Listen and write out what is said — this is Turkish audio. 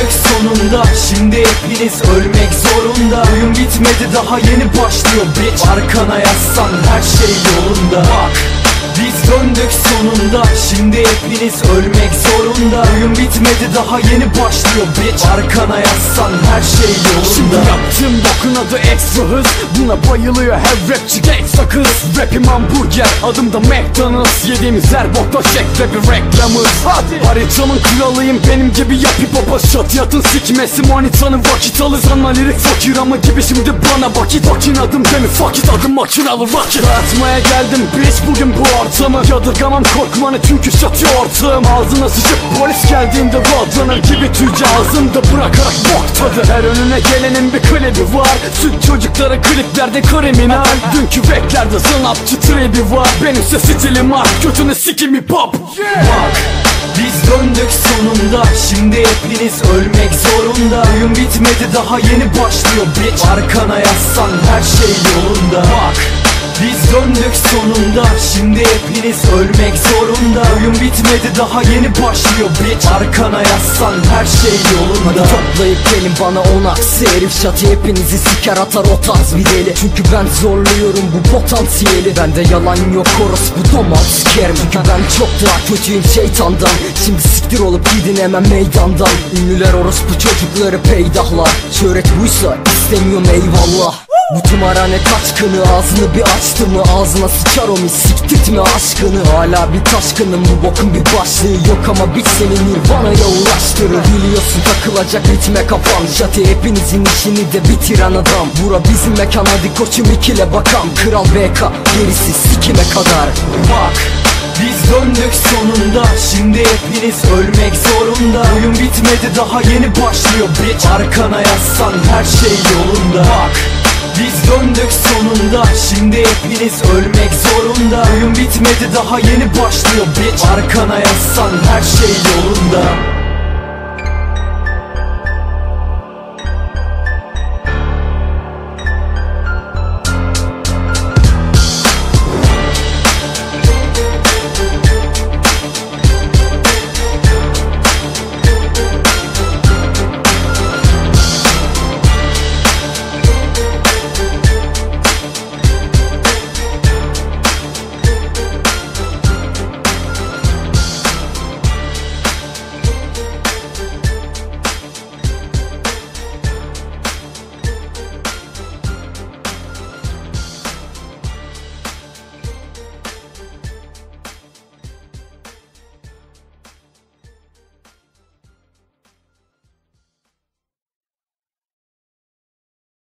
sonunda Şimdi hepiniz ölmek zorunda. Oyun bitmedi daha yeni başlıyor. Bitch Arkana yaslan her şey yolunda. Bak biz döndük sonunda. Şimdi hepiniz ölmek zorunda Oyun bitmedi daha yeni başlıyor. Bitch Arkana yaslan her şey Şimdi yolunda yaptığım bokun adı ekstra hız. Buna bayılıyor her rapçi gangsta kız Rapim hamburger adımda McDonald's. Yediğimiz her bokta ve bir reklamız. Hadi. Haritanın kralıyım benim gibi yap hip hop'a şat. Yatın sikmesi manitanın vakit alır. Sana lirik fakir ama gibi şimdi bana vakit. Vakin adım demi fakit adım makinalı vakit. Dağıtmaya geldim bitch bugün bu ortamı. Yadırgamam korkmanı çünkü çatıyor ortağım. Ağzına sıçıp polis geldiğinde rodlanır gibi tüyce ağzımda bırakarak bok tadı Her önüne gelenin bir klibi var. Süt çocukları kliplerde kriminal. Dünkü beklerde sanatçı tribi var. Benimse stilim art götünü sikim hip hop Bak biz döndük sonunda. Şimdi hepiniz ölmek zorunda. Oyun bitmedi daha yeni başlıyor. Bitch Arkana yaslan her şey yolunda. Bak biz döndük sonunda Şimdi hepiniz ölmek zorunda. Oyun bitmedi daha yeni başlıyor. Bitch Arkana yaslan her şey yolunda. Toplayıp gelin bana on aksi herif. Şatı hepinizi siker atar o tarz bir deli. Çünkü ben zorluyorum bu potansiyeli. Bende yalan yok orospu domal sikerim Çünkü ben çok daha kötüyüm şeytandan. Şimdi siktir olup gidin hemen meydandan. Ünlüler orospu çocukları peydahlar. Şöhret buysa istemiyorum eyvallah bu tımarhane kaçkını ağzını bir açtı mı? Ağzına sıçar o mis siktirtme aşkını? Hala bir taşkınım bu bokun bir başlığı yok Ama bir seni nirvanaya ulaştırır Biliyorsun takılacak ritme kafam. Şati hepinizin işini de bitiren adam. Bura bizim mekan hadi koçum ikile bakam Kral BK gerisi sikime kadar. Bak biz döndük sonunda. Şimdi hepiniz ölmek zorunda. Oyun bitmedi daha yeni başlıyor. Bitch Arkana yaslan her şey yolunda. Bak biz döndük sonunda. Şimdi hepiniz ölmek zorunda. Oyun bitmedi daha yeni başlıyor. Bitch Arkana yaslan her şey yolunda